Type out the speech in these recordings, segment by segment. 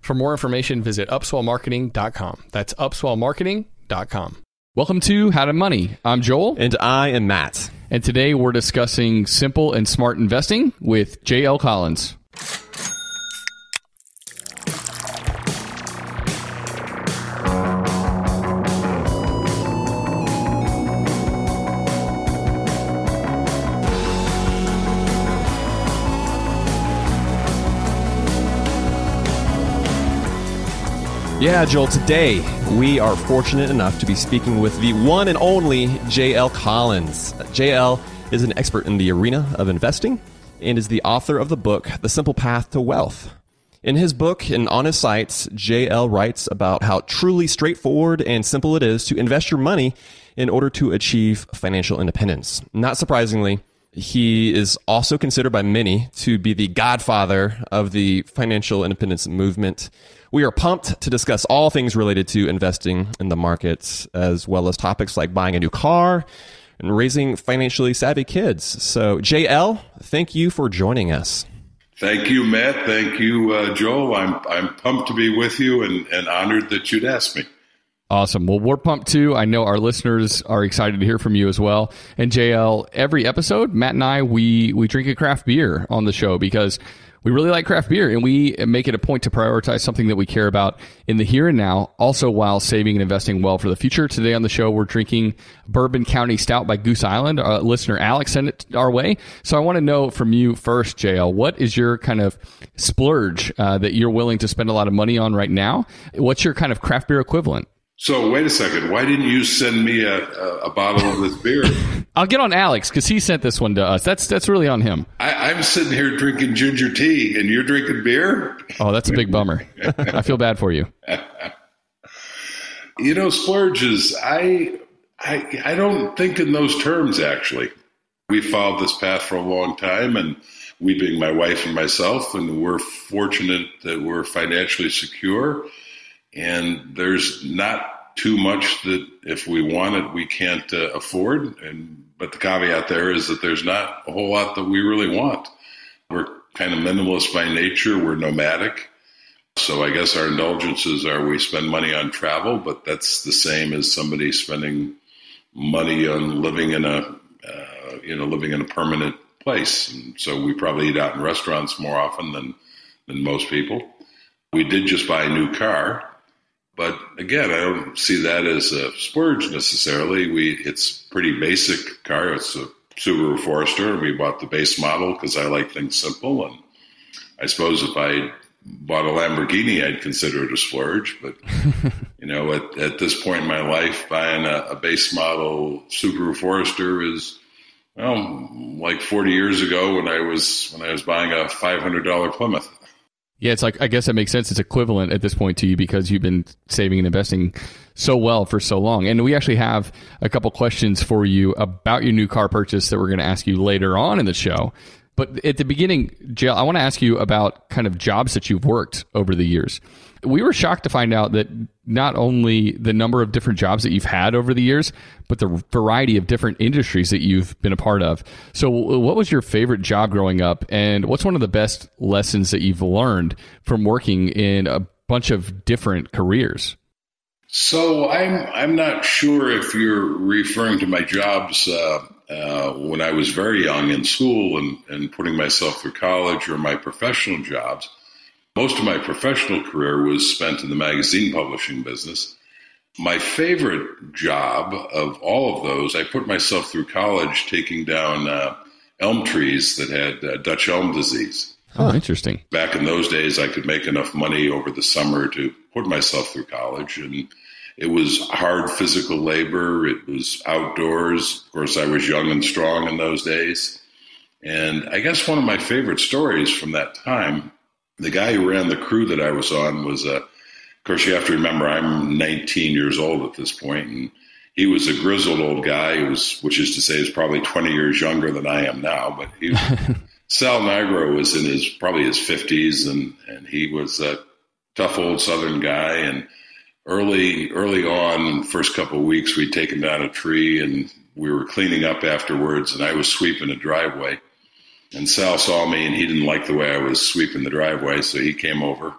For more information, visit upswellmarketing.com. That's upswellmarketing.com. Welcome to How to Money. I'm Joel. And I am Matt. And today we're discussing simple and smart investing with J.L. Collins. Yeah, Joel, today we are fortunate enough to be speaking with the one and only JL Collins. JL is an expert in the arena of investing and is the author of the book, The Simple Path to Wealth. In his book and on his sites, JL writes about how truly straightforward and simple it is to invest your money in order to achieve financial independence. Not surprisingly, he is also considered by many to be the godfather of the financial independence movement. We are pumped to discuss all things related to investing in the markets, as well as topics like buying a new car and raising financially savvy kids. So, JL, thank you for joining us. Thank you, Matt. Thank you, uh, Joel. I'm I'm pumped to be with you and, and honored that you'd asked me. Awesome. Well, we're pumped too. I know our listeners are excited to hear from you as well. And JL, every episode, Matt and I, we we drink a craft beer on the show because we really like craft beer and we make it a point to prioritize something that we care about in the here and now, also while saving and investing well for the future. Today on the show, we're drinking Bourbon County Stout by Goose Island. Our listener Alex sent it our way. So I want to know from you first, JL, what is your kind of splurge uh, that you're willing to spend a lot of money on right now? What's your kind of craft beer equivalent? So wait a second. Why didn't you send me a, a, a bottle of this beer? I'll get on Alex because he sent this one to us. That's that's really on him. I, I'm sitting here drinking ginger tea, and you're drinking beer. Oh, that's a big bummer. I feel bad for you. You know, splurges. I I I don't think in those terms. Actually, we followed this path for a long time, and we being my wife and myself, and we're fortunate that we're financially secure, and there's not too much that if we want it, we can't uh, afford. And but the caveat there is that there's not a whole lot that we really want. We're kind of minimalist by nature. We're nomadic. So I guess our indulgences are we spend money on travel, but that's the same as somebody spending money on living in a uh, you know living in a permanent place. And so we probably eat out in restaurants more often than than most people. We did just buy a new car, but again, I don't see that as a splurge necessarily. We it's pretty basic car. It's a Subaru Forester. We bought the base model because I like things simple, and I suppose if I bought a Lamborghini, I'd consider it a splurge. But you know, at, at this point in my life, buying a, a base model Subaru Forester is well, like 40 years ago when I was when I was buying a $500 Plymouth. Yeah, it's like I guess that makes sense. It's equivalent at this point to you because you've been saving and investing so well for so long. And we actually have a couple questions for you about your new car purchase that we're going to ask you later on in the show. But at the beginning, JL, I want to ask you about kind of jobs that you've worked over the years. We were shocked to find out that not only the number of different jobs that you've had over the years, but the variety of different industries that you've been a part of. So, what was your favorite job growing up, and what's one of the best lessons that you've learned from working in a bunch of different careers? So I'm I'm not sure if you're referring to my jobs uh, uh, when I was very young in school and, and putting myself through college or my professional jobs. Most of my professional career was spent in the magazine publishing business. My favorite job of all of those, I put myself through college taking down uh, elm trees that had uh, Dutch elm disease. Oh, interesting. Back in those days, I could make enough money over the summer to put myself through college. And it was hard physical labor. It was outdoors. Of course, I was young and strong in those days. And I guess one of my favorite stories from that time, the guy who ran the crew that I was on was a, of course, you have to remember I'm 19 years old at this point, and he was a grizzled old guy, who was, which is to say, is probably 20 years younger than I am now. But he, Sal Nigro was in his probably his 50s, and and he was a tough old Southern guy. And early early on, first couple of weeks, we'd taken down a tree, and we were cleaning up afterwards, and I was sweeping a driveway. And Sal saw me, and he didn't like the way I was sweeping the driveway, so he came over.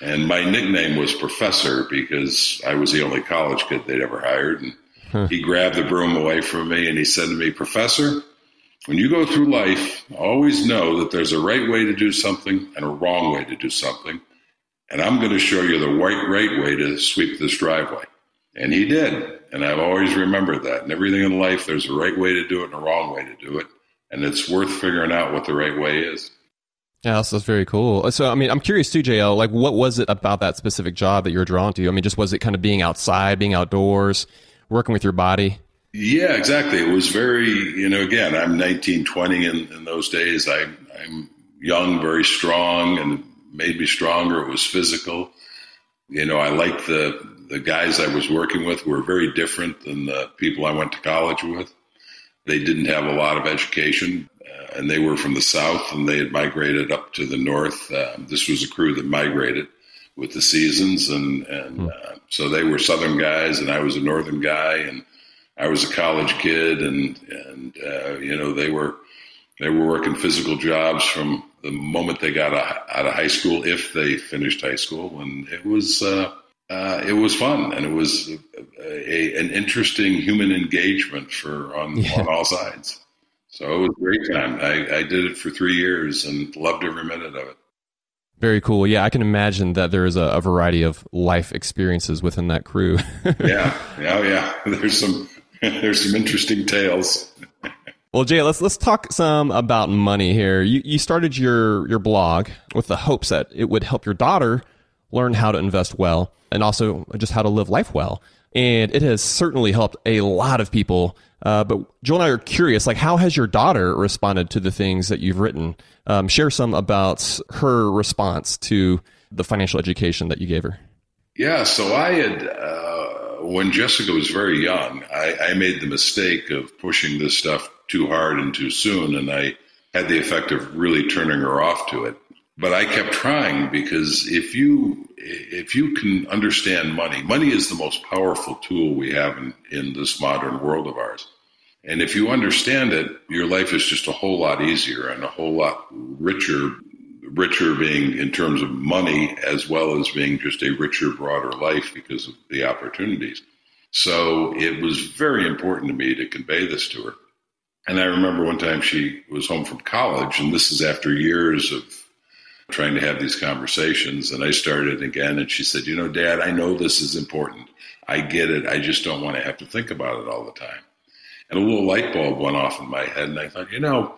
And my nickname was Professor because I was the only college kid they'd ever hired. And huh. he grabbed the broom away from me and he said to me, Professor, when you go through life, always know that there's a right way to do something and a wrong way to do something. And I'm going to show you the right, right way to sweep this driveway. And he did. And I've always remembered that. And everything in life, there's a right way to do it and a wrong way to do it. And it's worth figuring out what the right way is. Yeah, that's, that's very cool. So, I mean, I'm curious too, JL, like what was it about that specific job that you were drawn to? I mean, just was it kind of being outside, being outdoors, working with your body? Yeah, exactly. It was very, you know, again, I'm 19, 20 in, in those days. I, I'm young, very strong, and made me stronger. It was physical. You know, I liked the, the guys I was working with were very different than the people I went to college with. They didn't have a lot of education, uh, and they were from the South, and they had migrated up to the North. Uh, this was a crew that migrated with the seasons, and, and hmm. uh, so they were Southern guys, and I was a Northern guy, and I was a college kid, and and uh, you know they were they were working physical jobs from the moment they got out of high school, if they finished high school, and it was uh, uh, it was fun, and it was a, a, an interesting human engagement for on, yeah. on all sides. So it was a great time. I, I did it for three years and loved every minute of it. Very cool. Yeah, I can imagine that there is a, a variety of life experiences within that crew. yeah, oh yeah. There's some There's some interesting tales. Well, Jay, let's let's talk some about money here. You you started your your blog with the hopes that it would help your daughter learn how to invest well and also just how to live life well. And it has certainly helped a lot of people. Uh, but Joel and I are curious, like, how has your daughter responded to the things that you've written? Um, share some about her response to the financial education that you gave her. Yeah, so I had uh, when Jessica was very young, I, I made the mistake of pushing this stuff too hard and too soon, and I had the effect of really turning her off to it. But I kept trying because if you if you can understand money, money is the most powerful tool we have in, in this modern world of ours. And if you understand it, your life is just a whole lot easier and a whole lot richer richer being in terms of money as well as being just a richer, broader life because of the opportunities. So it was very important to me to convey this to her. And I remember one time she was home from college, and this is after years of trying to have these conversations. And I started again, and she said, You know, Dad, I know this is important. I get it. I just don't want to have to think about it all the time. And a little light bulb went off in my head, and I thought, you know,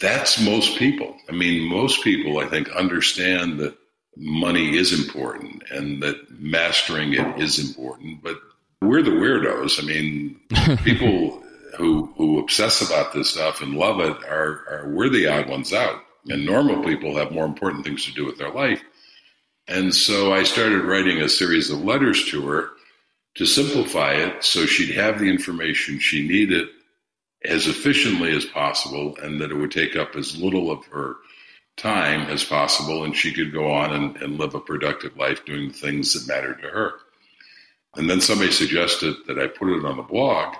that's most people. I mean, most people, I think, understand that money is important and that mastering it is important, but we're the weirdos. I mean, people who who obsess about this stuff and love it are, are we're the odd ones out. And normal people have more important things to do with their life. And so I started writing a series of letters to her to simplify it so she'd have the information she needed as efficiently as possible and that it would take up as little of her time as possible and she could go on and, and live a productive life doing the things that mattered to her. And then somebody suggested that I put it on the blog.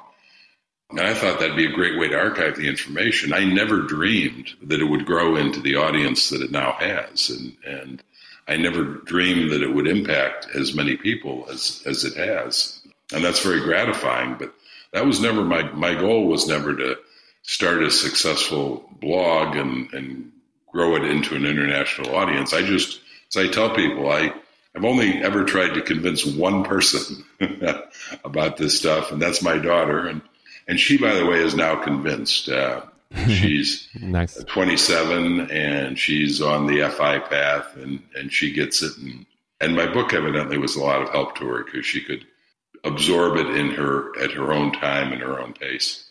And I thought that'd be a great way to archive the information. I never dreamed that it would grow into the audience that it now has. And, and I never dreamed that it would impact as many people as, as it has. And that's very gratifying. But that was never my, my goal was never to start a successful blog and, and grow it into an international audience. I just, as I tell people, I, I've only ever tried to convince one person about this stuff, and that's my daughter. And and she, by the way, is now convinced. Uh, she's nice. 27 and she's on the FI path, and and she gets it. And and my book evidently was a lot of help to her because she could absorb it in her at her own time and her own pace.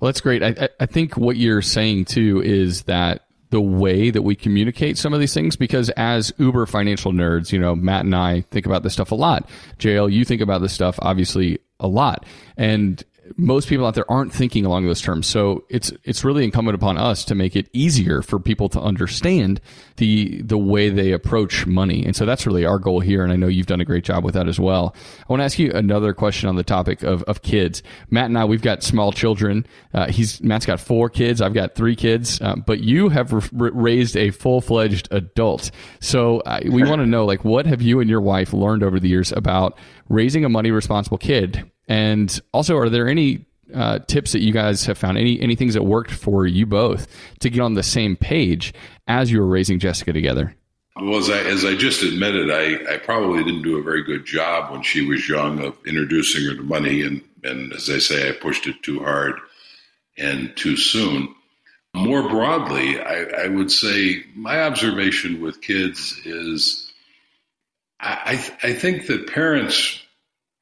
Well, that's great. I, I think what you're saying too is that the way that we communicate some of these things because as uber financial nerds, you know, Matt and I think about this stuff a lot. JL, you think about this stuff obviously a lot. And most people out there aren't thinking along those terms. So it's it's really incumbent upon us to make it easier for people to understand the the way they approach money. And so that's really our goal here. And I know you've done a great job with that as well. I want to ask you another question on the topic of, of kids. Matt and I, we've got small children. Uh, he's Matt's got four kids. I've got three kids. Uh, but you have re- raised a full fledged adult. So uh, we want to know, like, what have you and your wife learned over the years about raising a money responsible kid? And also, are there any uh, tips that you guys have found? Any any things that worked for you both to get on the same page as you were raising Jessica together? Well, as I, as I just admitted, I, I probably didn't do a very good job when she was young of introducing her to money. And, and as I say, I pushed it too hard and too soon. More broadly, I, I would say my observation with kids is I, I think that parents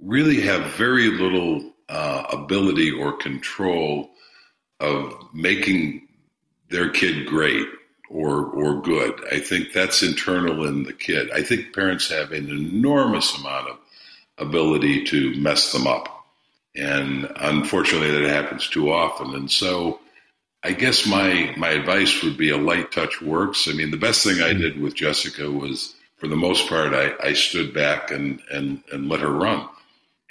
really have very little uh, ability or control of making their kid great or or good. I think that's internal in the kid. I think parents have an enormous amount of ability to mess them up, and unfortunately, that happens too often. And so, I guess my my advice would be a light touch works. I mean, the best thing I did with Jessica was, for the most part, I, I stood back and and and let her run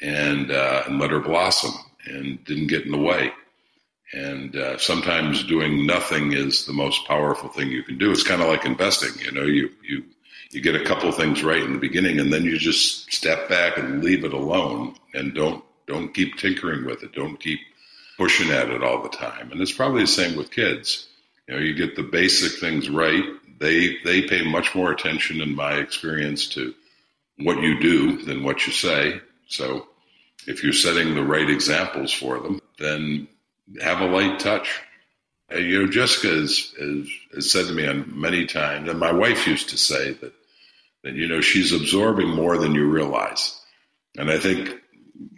and uh, and let her blossom and didn't get in the way. And uh, sometimes doing nothing is the most powerful thing you can do. It's kind of like investing. You know, you you you get a couple things right in the beginning, and then you just step back and leave it alone, and don't don't keep tinkering with it. Don't keep pushing at it all the time. And it's probably the same with kids. You know, you get the basic things right. They they pay much more attention, in my experience, to what you do than what you say. So if you're setting the right examples for them, then have a light touch. Uh, you know, Jessica has, has, has said to me on many times, and my wife used to say that, that, you know, she's absorbing more than you realize. And I think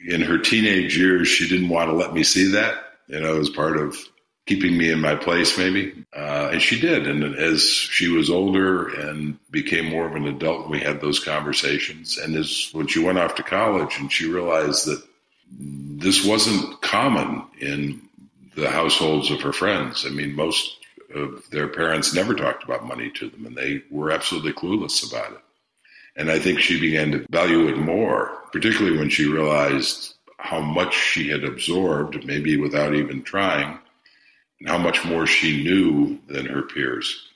in her teenage years, she didn't want to let me see that, you know, as part of keeping me in my place, maybe. Uh, and she did. And as she was older and became more of an adult, we had those conversations. And as when she went off to college and she realized that this wasn't common in the households of her friends. I mean, most of their parents never talked about money to them, and they were absolutely clueless about it. And I think she began to value it more, particularly when she realized how much she had absorbed, maybe without even trying, how much more she knew than her peers.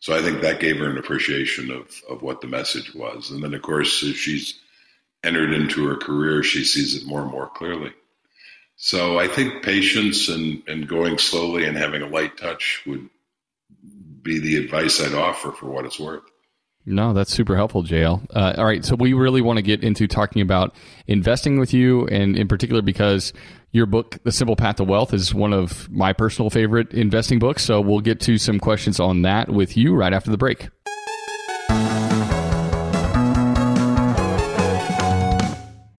So I think that gave her an appreciation of, of what the message was. And then, of course, as she's entered into her career, she sees it more and more clearly. So I think patience and, and going slowly and having a light touch would be the advice I'd offer for what it's worth. No, that's super helpful, JL. Uh, all right, so we really want to get into talking about investing with you, and in particular because your book, The Simple Path to Wealth, is one of my personal favorite investing books. So we'll get to some questions on that with you right after the break.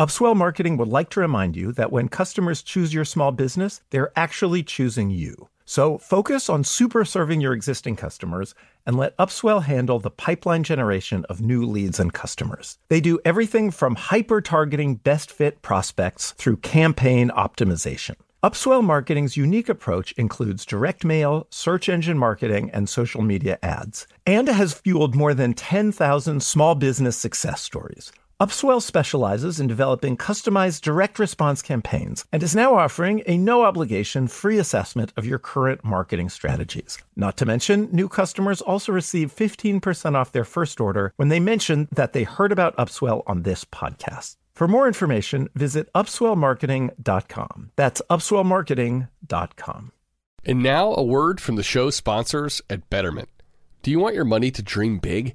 Upswell Marketing would like to remind you that when customers choose your small business, they're actually choosing you. So focus on super serving your existing customers and let Upswell handle the pipeline generation of new leads and customers. They do everything from hyper targeting best fit prospects through campaign optimization. Upswell Marketing's unique approach includes direct mail, search engine marketing, and social media ads, and has fueled more than 10,000 small business success stories. Upswell specializes in developing customized direct response campaigns and is now offering a no obligation free assessment of your current marketing strategies. Not to mention, new customers also receive 15% off their first order when they mention that they heard about Upswell on this podcast. For more information, visit upswellmarketing.com. That's upswellmarketing.com. And now a word from the show sponsors at Betterment. Do you want your money to dream big?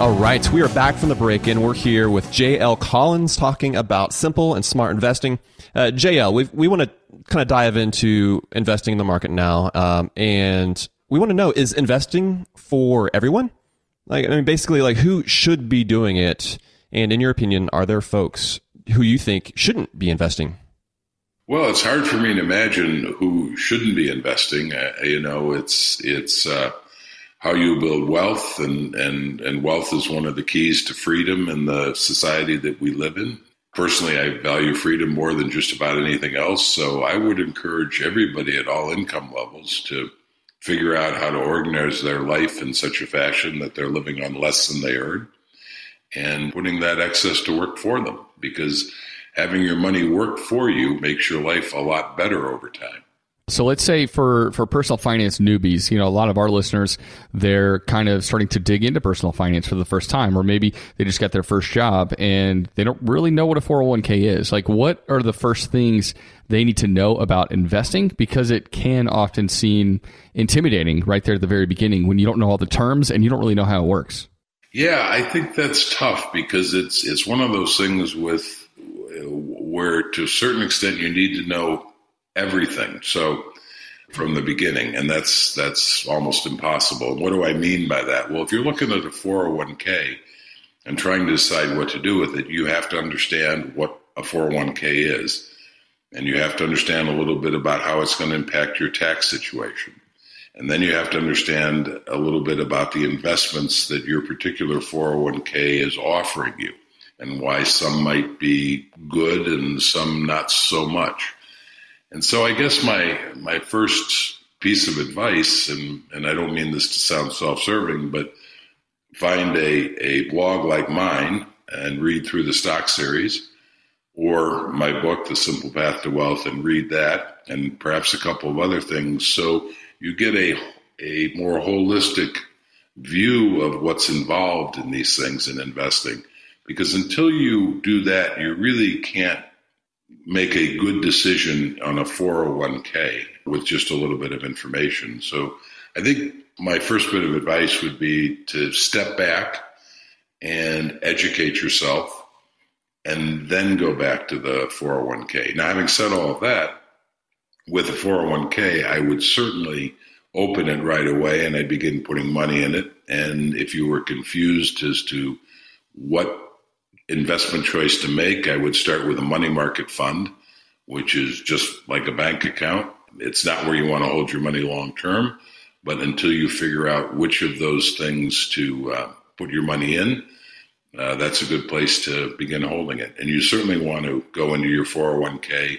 All right, we are back from the break in. We're here with JL Collins talking about simple and smart investing. Uh, JL, we we want to kind of dive into investing in the market now, um, and we want to know: is investing for everyone? Like, I mean, basically, like who should be doing it? And in your opinion, are there folks who you think shouldn't be investing? Well, it's hard for me to imagine who shouldn't be investing. Uh, you know, it's it's uh, how you build wealth, and, and and wealth is one of the keys to freedom in the society that we live in. Personally, I value freedom more than just about anything else. So I would encourage everybody at all income levels to figure out how to organize their life in such a fashion that they're living on less than they earn and putting that excess to work for them because having your money work for you makes your life a lot better over time. So let's say for for personal finance newbies, you know, a lot of our listeners they're kind of starting to dig into personal finance for the first time or maybe they just got their first job and they don't really know what a 401k is. Like what are the first things they need to know about investing because it can often seem intimidating right there at the very beginning when you don't know all the terms and you don't really know how it works. Yeah, I think that's tough because it's it's one of those things with where to a certain extent you need to know everything. So from the beginning, and that's that's almost impossible. What do I mean by that? Well, if you're looking at a 401k and trying to decide what to do with it, you have to understand what a 401k is, and you have to understand a little bit about how it's going to impact your tax situation. And then you have to understand a little bit about the investments that your particular 401k is offering you and why some might be good and some not so much. And so I guess my my first piece of advice, and, and I don't mean this to sound self-serving, but find a, a blog like mine and read through the stock series or my book, The Simple Path to Wealth, and read that and perhaps a couple of other things. So you get a, a more holistic view of what's involved in these things in investing. Because until you do that, you really can't make a good decision on a 401k with just a little bit of information. So I think my first bit of advice would be to step back and educate yourself and then go back to the 401k. Now, having said all of that, with a 401k, I would certainly open it right away and I'd begin putting money in it. And if you were confused as to what investment choice to make, I would start with a money market fund, which is just like a bank account. It's not where you want to hold your money long term, but until you figure out which of those things to uh, put your money in, uh, that's a good place to begin holding it. And you certainly want to go into your 401k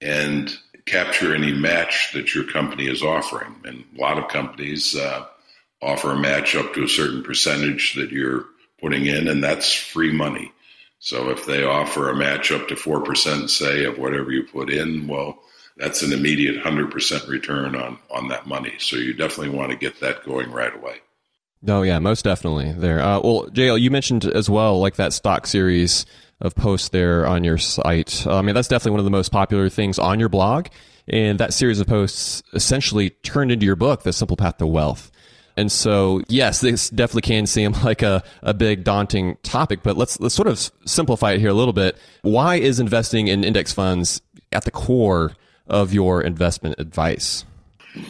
and capture any match that your company is offering. And a lot of companies uh, offer a match up to a certain percentage that you're putting in, and that's free money. So if they offer a match up to 4%, say, of whatever you put in, well, that's an immediate 100% return on, on that money. So you definitely want to get that going right away. Oh, yeah, most definitely there. Uh, well, JL, you mentioned as well, like that stock series of posts there on your site. I mean, that's definitely one of the most popular things on your blog. And that series of posts essentially turned into your book, The Simple Path to Wealth. And so, yes, this definitely can seem like a, a big daunting topic, but let's, let's sort of simplify it here a little bit. Why is investing in index funds at the core of your investment advice?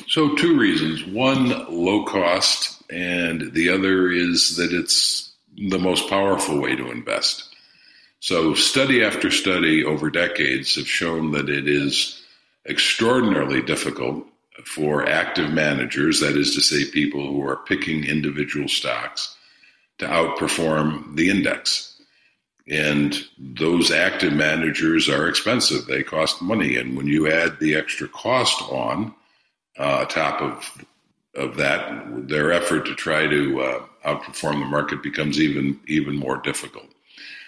So, two reasons. One, low cost, and the other is that it's the most powerful way to invest. So, study after study over decades have shown that it is extraordinarily difficult for active managers, that is to say, people who are picking individual stocks, to outperform the index. And those active managers are expensive, they cost money. And when you add the extra cost on uh, top of, of that, their effort to try to uh, outperform the market becomes even, even more difficult.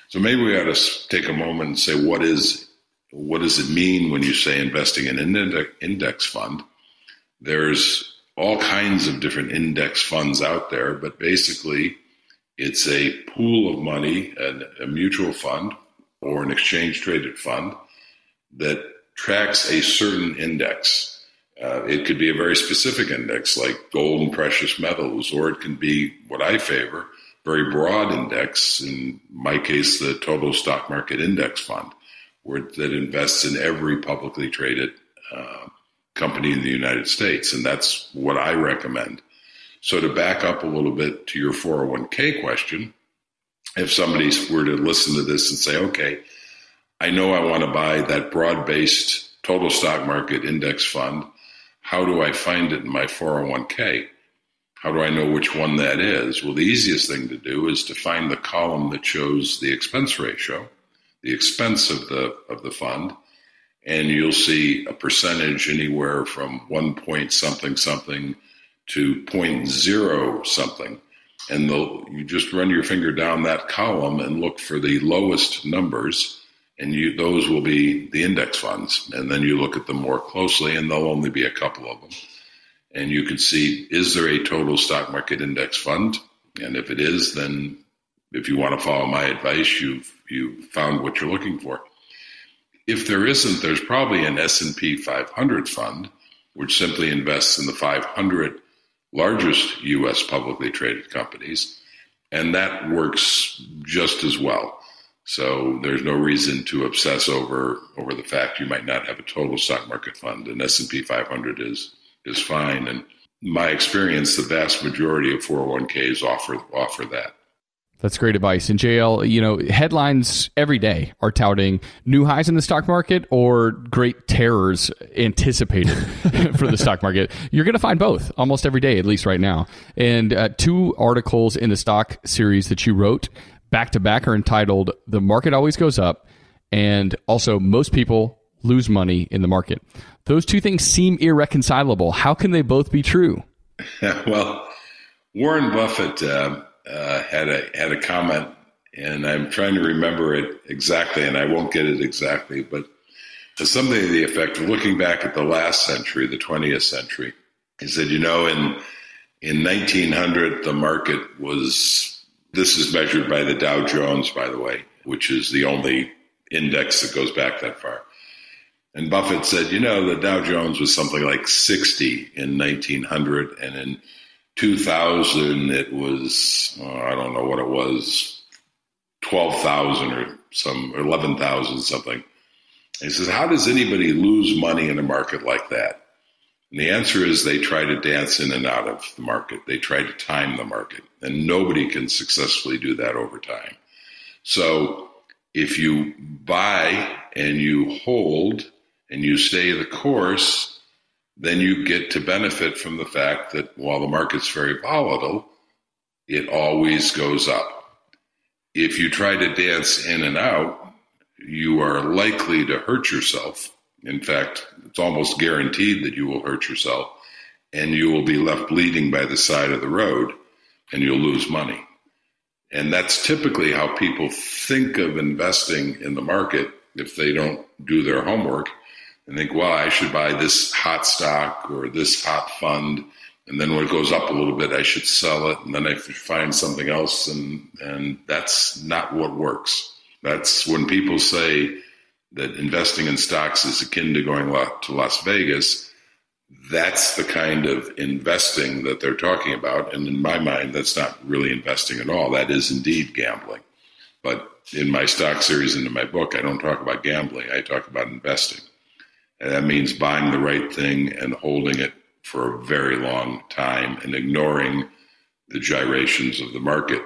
So maybe we ought to take a moment and say, what is what does it mean when you say investing in an index fund? There's all kinds of different index funds out there, but basically it's a pool of money, and a mutual fund or an exchange traded fund that tracks a certain index. Uh, it could be a very specific index like gold and precious metals, or it can be what I favor, very broad index, in my case, the total stock market index fund, where that invests in every publicly traded uh, company in the United States. And that's what I recommend. So, to back up a little bit to your 401k question, if somebody were to listen to this and say, okay, I know I want to buy that broad based total stock market index fund, how do I find it in my 401k? How do I know which one that is? Well, the easiest thing to do is to find the column that shows the expense ratio, the expense of the of the fund, and you'll see a percentage anywhere from one point something something to point zero something. And you just run your finger down that column and look for the lowest numbers and you those will be the index funds. And then you look at them more closely, and there'll only be a couple of them. And you can see is there a total stock market index fund? And if it is, then if you want to follow my advice, you've you found what you're looking for. If there isn't, there's probably an S&P 500 fund, which simply invests in the 500 largest U.S. publicly traded companies, and that works just as well. So there's no reason to obsess over over the fact you might not have a total stock market fund. An S&P 500 is is fine, and my experience, the vast majority of 401ks offer offer that. That's great advice. And JL, you know, headlines every day are touting new highs in the stock market or great terrors anticipated for the stock market. You're going to find both almost every day, at least right now. And uh, two articles in the stock series that you wrote back to back are entitled The Market Always Goes Up and also Most People Lose Money in the Market. Those two things seem irreconcilable. How can they both be true? well, Warren Buffett. Uh uh, had a had a comment, and I'm trying to remember it exactly, and I won't get it exactly, but something to the effect of looking back at the last century, the 20th century. He said, you know, in in 1900, the market was. This is measured by the Dow Jones, by the way, which is the only index that goes back that far. And Buffett said, you know, the Dow Jones was something like 60 in 1900, and in 2000, it was, uh, I don't know what it was, 12,000 or some, 11,000 something. He says, How does anybody lose money in a market like that? And the answer is they try to dance in and out of the market. They try to time the market, and nobody can successfully do that over time. So if you buy and you hold and you stay the course, then you get to benefit from the fact that while the market's very volatile, it always goes up. If you try to dance in and out, you are likely to hurt yourself. In fact, it's almost guaranteed that you will hurt yourself and you will be left bleeding by the side of the road and you'll lose money. And that's typically how people think of investing in the market if they don't do their homework and think, well, I should buy this hot stock or this hot fund. And then when it goes up a little bit, I should sell it. And then I find something else. And, and that's not what works. That's when people say that investing in stocks is akin to going to Las Vegas. That's the kind of investing that they're talking about. And in my mind, that's not really investing at all. That is indeed gambling. But in my stock series and in my book, I don't talk about gambling. I talk about investing. And that means buying the right thing and holding it for a very long time and ignoring the gyrations of the market.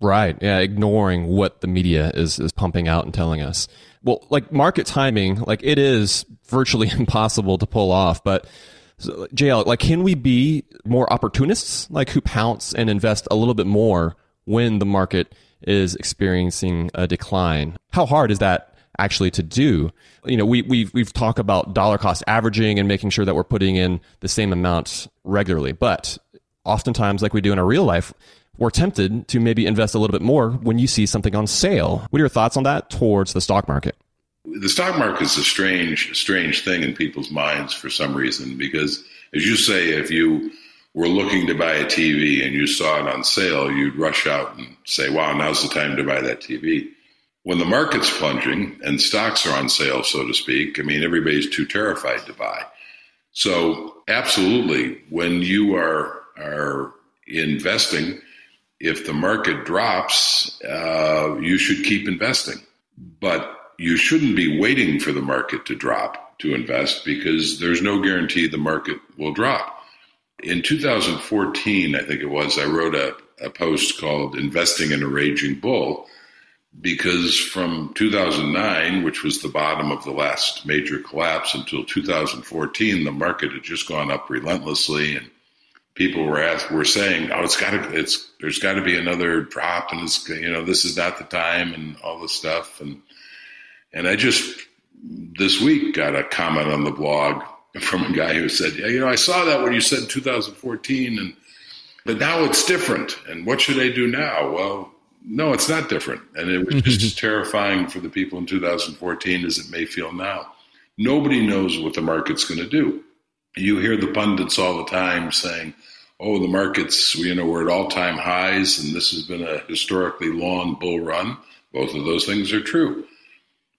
Right. Yeah. Ignoring what the media is, is pumping out and telling us. Well, like market timing, like it is virtually impossible to pull off, but JL, like, can we be more opportunists, like who pounce and invest a little bit more when the market is experiencing a decline? How hard is that actually to do. You know, we, we've, we've talked about dollar cost averaging and making sure that we're putting in the same amount regularly. But oftentimes, like we do in our real life, we're tempted to maybe invest a little bit more when you see something on sale. What are your thoughts on that towards the stock market? The stock market is a strange, strange thing in people's minds for some reason because, as you say, if you were looking to buy a TV and you saw it on sale, you'd rush out and say, wow, now's the time to buy that TV when the market's plunging and stocks are on sale, so to speak, I mean, everybody's too terrified to buy. So, absolutely, when you are are investing, if the market drops, uh, you should keep investing. But you shouldn't be waiting for the market to drop to invest because there's no guarantee the market will drop. In 2014, I think it was, I wrote a, a post called Investing in a Raging Bull because from 2009, which was the bottom of the last major collapse, until 2014, the market had just gone up relentlessly, and people were asked, were saying, "Oh, it's got to, it's there's got to be another drop, and it's you know this is not the time, and all this stuff." And and I just this week got a comment on the blog from a guy who said, "Yeah, you know, I saw that when you said 2014, and but now it's different, and what should I do now?" Well no, it's not different. And it was just mm-hmm. as terrifying for the people in 2014 as it may feel now. Nobody knows what the market's going to do. You hear the pundits all the time saying, oh, the markets, you know, we're at all time highs and this has been a historically long bull run. Both of those things are true.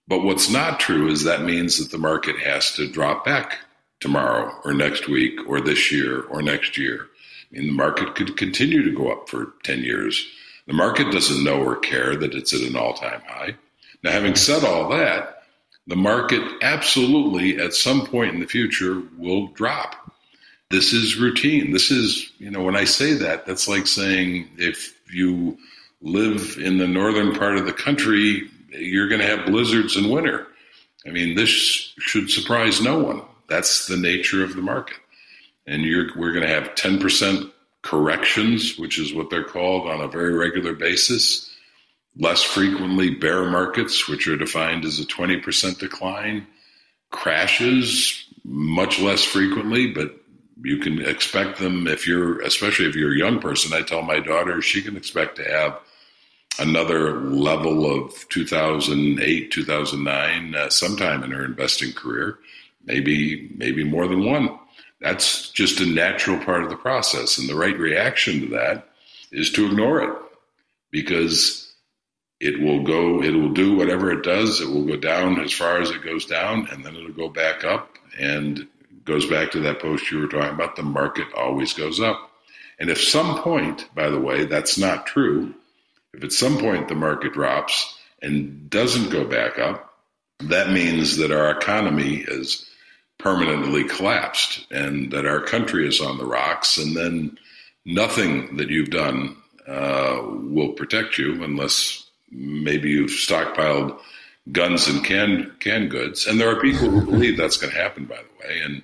But what's not true is that means that the market has to drop back tomorrow or next week or this year or next year. I mean, the market could continue to go up for 10 years. The market doesn't know or care that it's at an all time high. Now, having said all that, the market absolutely at some point in the future will drop. This is routine. This is, you know, when I say that, that's like saying if you live in the northern part of the country, you're going to have blizzards in winter. I mean, this should surprise no one. That's the nature of the market. And we're going to have 10% corrections, which is what they're called on a very regular basis. Less frequently, bear markets, which are defined as a 20% decline. Crashes, much less frequently, but you can expect them if you're, especially if you're a young person. I tell my daughter she can expect to have another level of 2008, 2009, uh, sometime in her investing career, maybe maybe more than one. That's just a natural part of the process, and the right reaction to that is to ignore it because it will go, it will do whatever it does. It will go down as far as it goes down, and then it'll go back up. And goes back to that post you were talking about. The market always goes up. And if some point, by the way, that's not true, if at some point the market drops and doesn't go back up, that means that our economy has permanently collapsed and that our country is on the rocks. And then nothing that you've done uh, will protect you unless maybe you've stockpiled guns and canned canned goods. And there are people who believe that's going to happen, by the way, and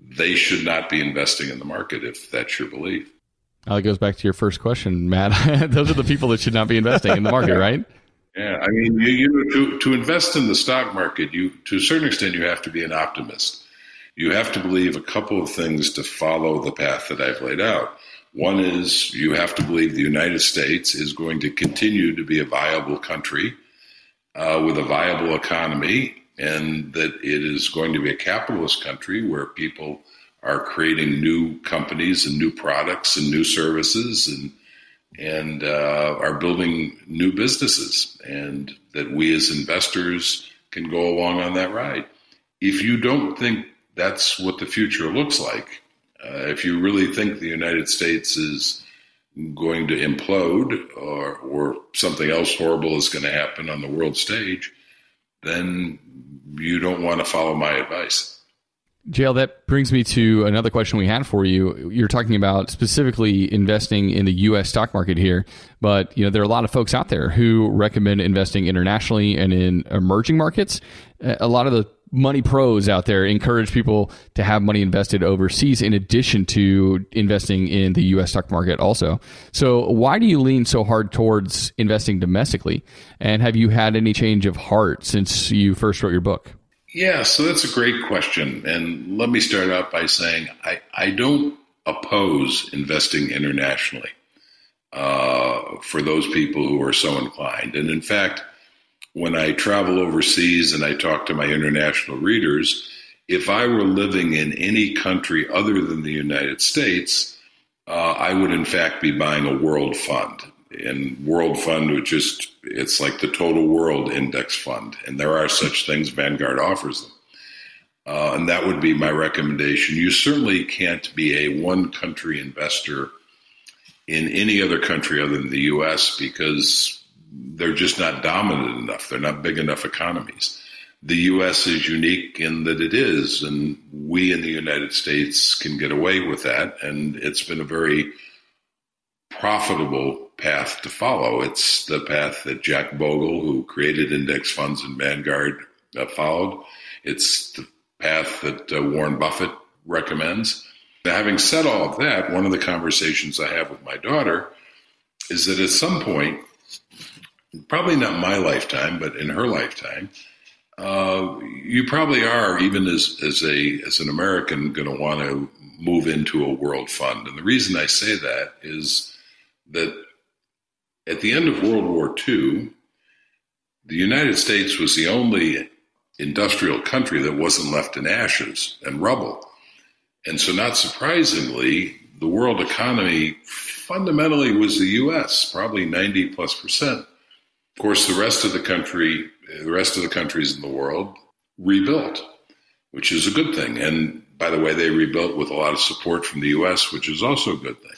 they should not be investing in the market if that's your belief. Well, it goes back to your first question, Matt. Those are the people that should not be investing in the market, right? Yeah, I mean, you, you to to invest in the stock market, you to a certain extent you have to be an optimist. You have to believe a couple of things to follow the path that I've laid out. One is you have to believe the United States is going to continue to be a viable country uh, with a viable economy, and that it is going to be a capitalist country where people are creating new companies and new products and new services and and uh, are building new businesses, and that we as investors can go along on that ride. If you don't think that's what the future looks like, uh, if you really think the United States is going to implode or, or something else horrible is going to happen on the world stage, then you don't want to follow my advice. JL, that brings me to another question we had for you. You're talking about specifically investing in the U.S. stock market here, but you know there are a lot of folks out there who recommend investing internationally and in emerging markets. A lot of the money pros out there encourage people to have money invested overseas in addition to investing in the U.S. stock market also. So why do you lean so hard towards investing domestically? And have you had any change of heart since you first wrote your book? Yeah, so that's a great question. And let me start out by saying I, I don't oppose investing internationally uh, for those people who are so inclined. And in fact, when I travel overseas and I talk to my international readers, if I were living in any country other than the United States, uh, I would in fact be buying a world fund and World Fund, which just it's like the total world index fund, and there are such things. Vanguard offers them, uh, and that would be my recommendation. You certainly can't be a one country investor in any other country other than the U.S. because they're just not dominant enough. They're not big enough economies. The U.S. is unique in that it is, and we in the United States can get away with that. And it's been a very profitable path to follow. It's the path that Jack Bogle, who created index funds in Vanguard, uh, followed. It's the path that uh, Warren Buffett recommends. Now, having said all of that, one of the conversations I have with my daughter is that at some point, probably not my lifetime, but in her lifetime, uh, you probably are, even as, as a as an American, going to want to move into a world fund. And the reason I say that is that at the end of World War II, the United States was the only industrial country that wasn't left in ashes and rubble. And so, not surprisingly, the world economy fundamentally was the U.S., probably 90 plus percent. Of course, the rest of the country, the rest of the countries in the world rebuilt, which is a good thing. And by the way, they rebuilt with a lot of support from the U.S., which is also a good thing.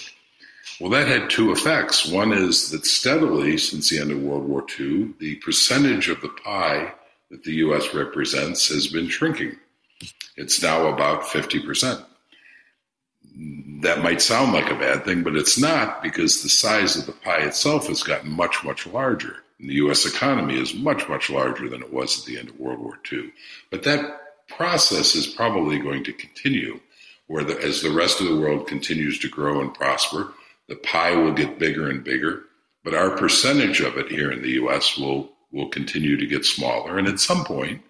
Well, that had two effects. One is that steadily, since the end of World War II, the percentage of the pie that the U.S. represents has been shrinking. It's now about 50%. That might sound like a bad thing, but it's not because the size of the pie itself has gotten much, much larger. The U.S. economy is much, much larger than it was at the end of World War II. But that process is probably going to continue, where the, as the rest of the world continues to grow and prosper, the pie will get bigger and bigger, but our percentage of it here in the U.S. will will continue to get smaller, and at some point,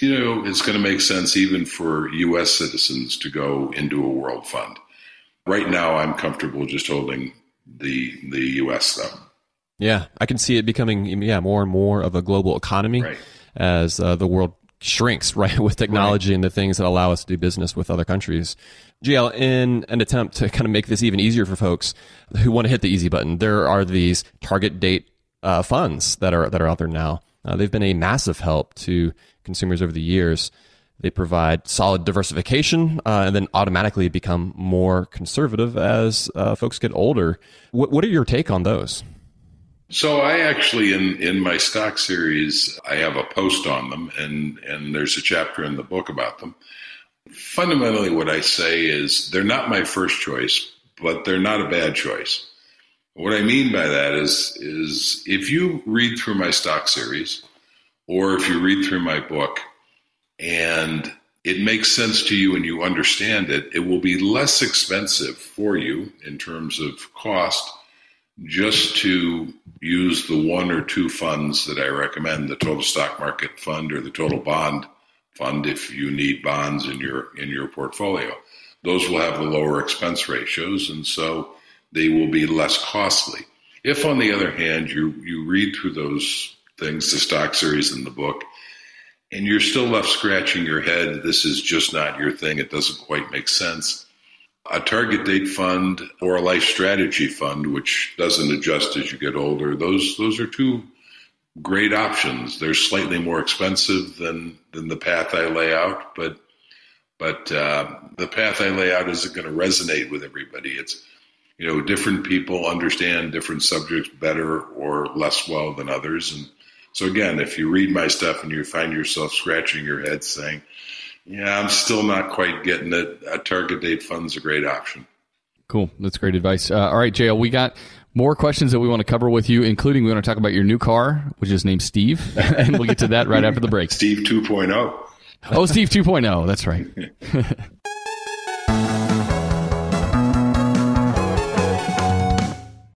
you know, it's going to make sense even for U.S. citizens to go into a world fund. Right now, I'm comfortable just holding the the U.S. though. Yeah, I can see it becoming yeah more and more of a global economy Right. as uh, the world shrinks right with technology and the things that allow us to do business with other countries. JL, in an attempt to kind of make this even easier for folks who want to hit the easy button, there are these target date uh, funds that are that are out there now. Uh, they've been a massive help to consumers over the years. They provide solid diversification uh, and then automatically become more conservative as uh, folks get older. What, what are your take on those? So I actually in in my stock series I have a post on them and and there's a chapter in the book about them. Fundamentally what I say is they're not my first choice, but they're not a bad choice. What I mean by that is is if you read through my stock series or if you read through my book and it makes sense to you and you understand it, it will be less expensive for you in terms of cost just to use the one or two funds that I recommend, the total stock market fund or the total bond fund if you need bonds in your in your portfolio. Those will have the lower expense ratios and so they will be less costly. If on the other hand you you read through those things, the stock series in the book, and you're still left scratching your head, this is just not your thing, it doesn't quite make sense a target date fund or a life strategy fund, which doesn't adjust as you get older, those those are two great options. They're slightly more expensive than than the path I lay out, but but uh, the path I lay out isn't going to resonate with everybody. It's you know different people understand different subjects better or less well than others, and so again, if you read my stuff and you find yourself scratching your head saying, yeah, I'm still not quite getting it. A target date fund's a great option. Cool. That's great advice. Uh, all right, JL, we got more questions that we want to cover with you, including we want to talk about your new car, which is named Steve, and we'll get to that right after the break. Steve 2.0. Oh, Steve 2.0. That's right.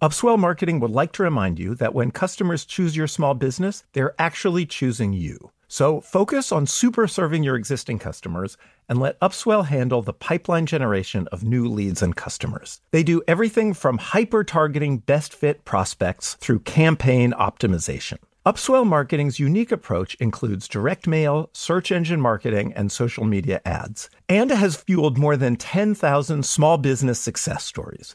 Upswell Marketing would like to remind you that when customers choose your small business, they're actually choosing you. So focus on super serving your existing customers and let Upswell handle the pipeline generation of new leads and customers. They do everything from hyper targeting best fit prospects through campaign optimization. Upswell Marketing's unique approach includes direct mail, search engine marketing, and social media ads, and has fueled more than 10,000 small business success stories.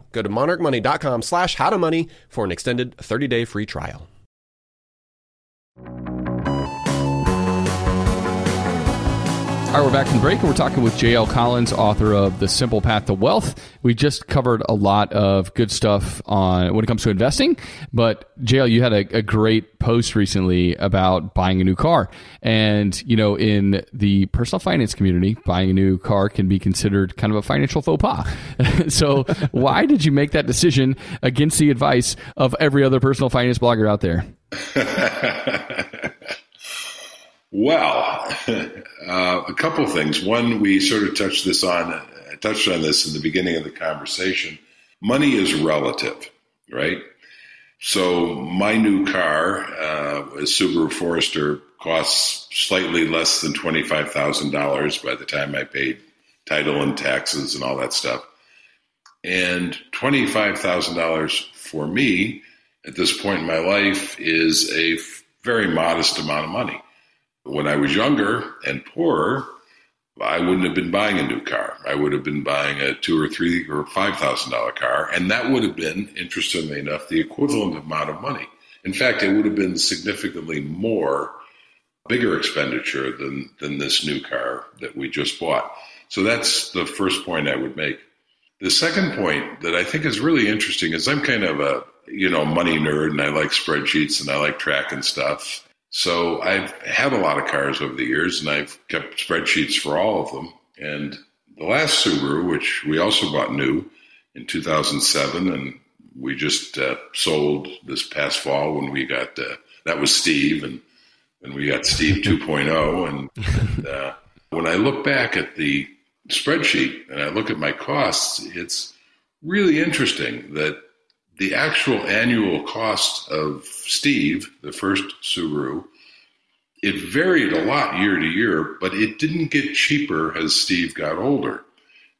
Go to monarchmoney.com slash howtomoney for an extended 30-day free trial. All right, we're back from the break, and we're talking with J.L. Collins, author of The Simple Path to Wealth. We just covered a lot of good stuff on when it comes to investing, but J.L., you had a, a great post recently about buying a new car, and you know, in the personal finance community, buying a new car can be considered kind of a financial faux pas. so, why did you make that decision against the advice of every other personal finance blogger out there? Well, uh, a couple things. One, we sort of touched this on, I touched on this in the beginning of the conversation. Money is relative, right? So my new car, uh, a Subaru Forester, costs slightly less than twenty five thousand dollars by the time I paid title and taxes and all that stuff. And twenty five thousand dollars for me at this point in my life is a very modest amount of money. When I was younger and poorer, I wouldn't have been buying a new car. I would have been buying a two or three or five thousand dollar car, and that would have been, interestingly enough, the equivalent amount of money. In fact, it would have been significantly more bigger expenditure than than this new car that we just bought. So that's the first point I would make. The second point that I think is really interesting is I'm kind of a you know money nerd and I like spreadsheets and I like tracking stuff. So I've had a lot of cars over the years, and I've kept spreadsheets for all of them. And the last Subaru, which we also bought new in 2007, and we just uh, sold this past fall when we got uh, that was Steve, and and we got Steve 2.0. And uh, when I look back at the spreadsheet and I look at my costs, it's really interesting that the actual annual cost of Steve, the first Subaru, it varied a lot year to year, but it didn't get cheaper as Steve got older.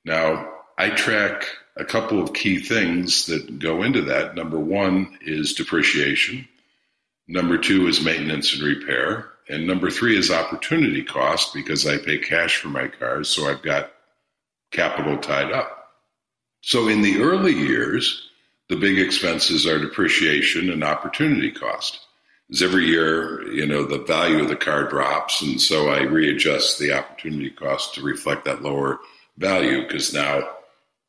Now, I track a couple of key things that go into that. Number one is depreciation. Number two is maintenance and repair. And number three is opportunity cost because I pay cash for my cars, so I've got capital tied up. So in the early years, the big expenses are depreciation and opportunity cost. Because every year, you know, the value of the car drops, and so I readjust the opportunity cost to reflect that lower value because now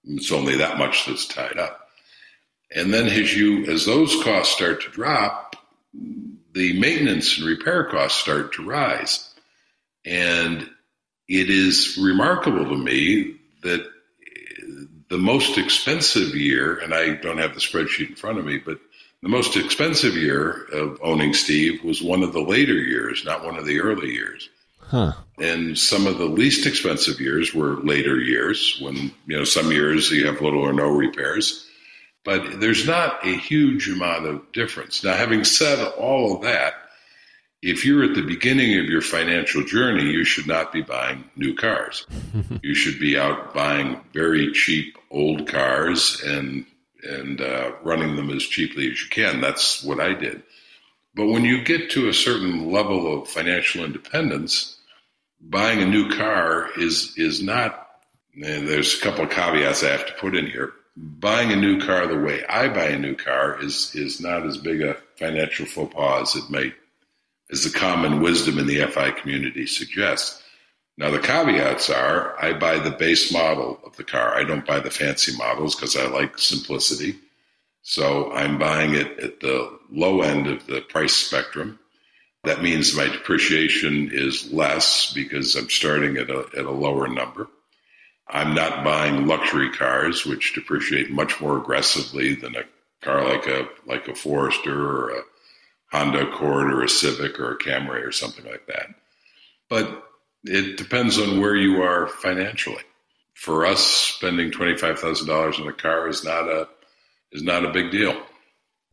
it's only that much that's tied up. And then as you as those costs start to drop, the maintenance and repair costs start to rise. And it is remarkable to me that the most expensive year, and I don't have the spreadsheet in front of me, but the most expensive year of owning Steve was one of the later years, not one of the early years. Huh. And some of the least expensive years were later years when, you know, some years you have little or no repairs. But there's not a huge amount of difference. Now, having said all of that, if you're at the beginning of your financial journey, you should not be buying new cars. you should be out buying very cheap old cars and and uh, running them as cheaply as you can. That's what I did. But when you get to a certain level of financial independence, buying a new car is is not. there's a couple of caveats I have to put in here. Buying a new car the way I buy a new car is is not as big a financial faux pas as it might, as the common wisdom in the FI community suggests. Now the caveats are: I buy the base model of the car. I don't buy the fancy models because I like simplicity. So I'm buying it at the low end of the price spectrum. That means my depreciation is less because I'm starting at a, at a lower number. I'm not buying luxury cars, which depreciate much more aggressively than a car like a like a Forester or a Honda Accord or a Civic or a Camry or something like that. But it depends on where you are financially. For us, spending twenty five thousand dollars on a car is not a is not a big deal.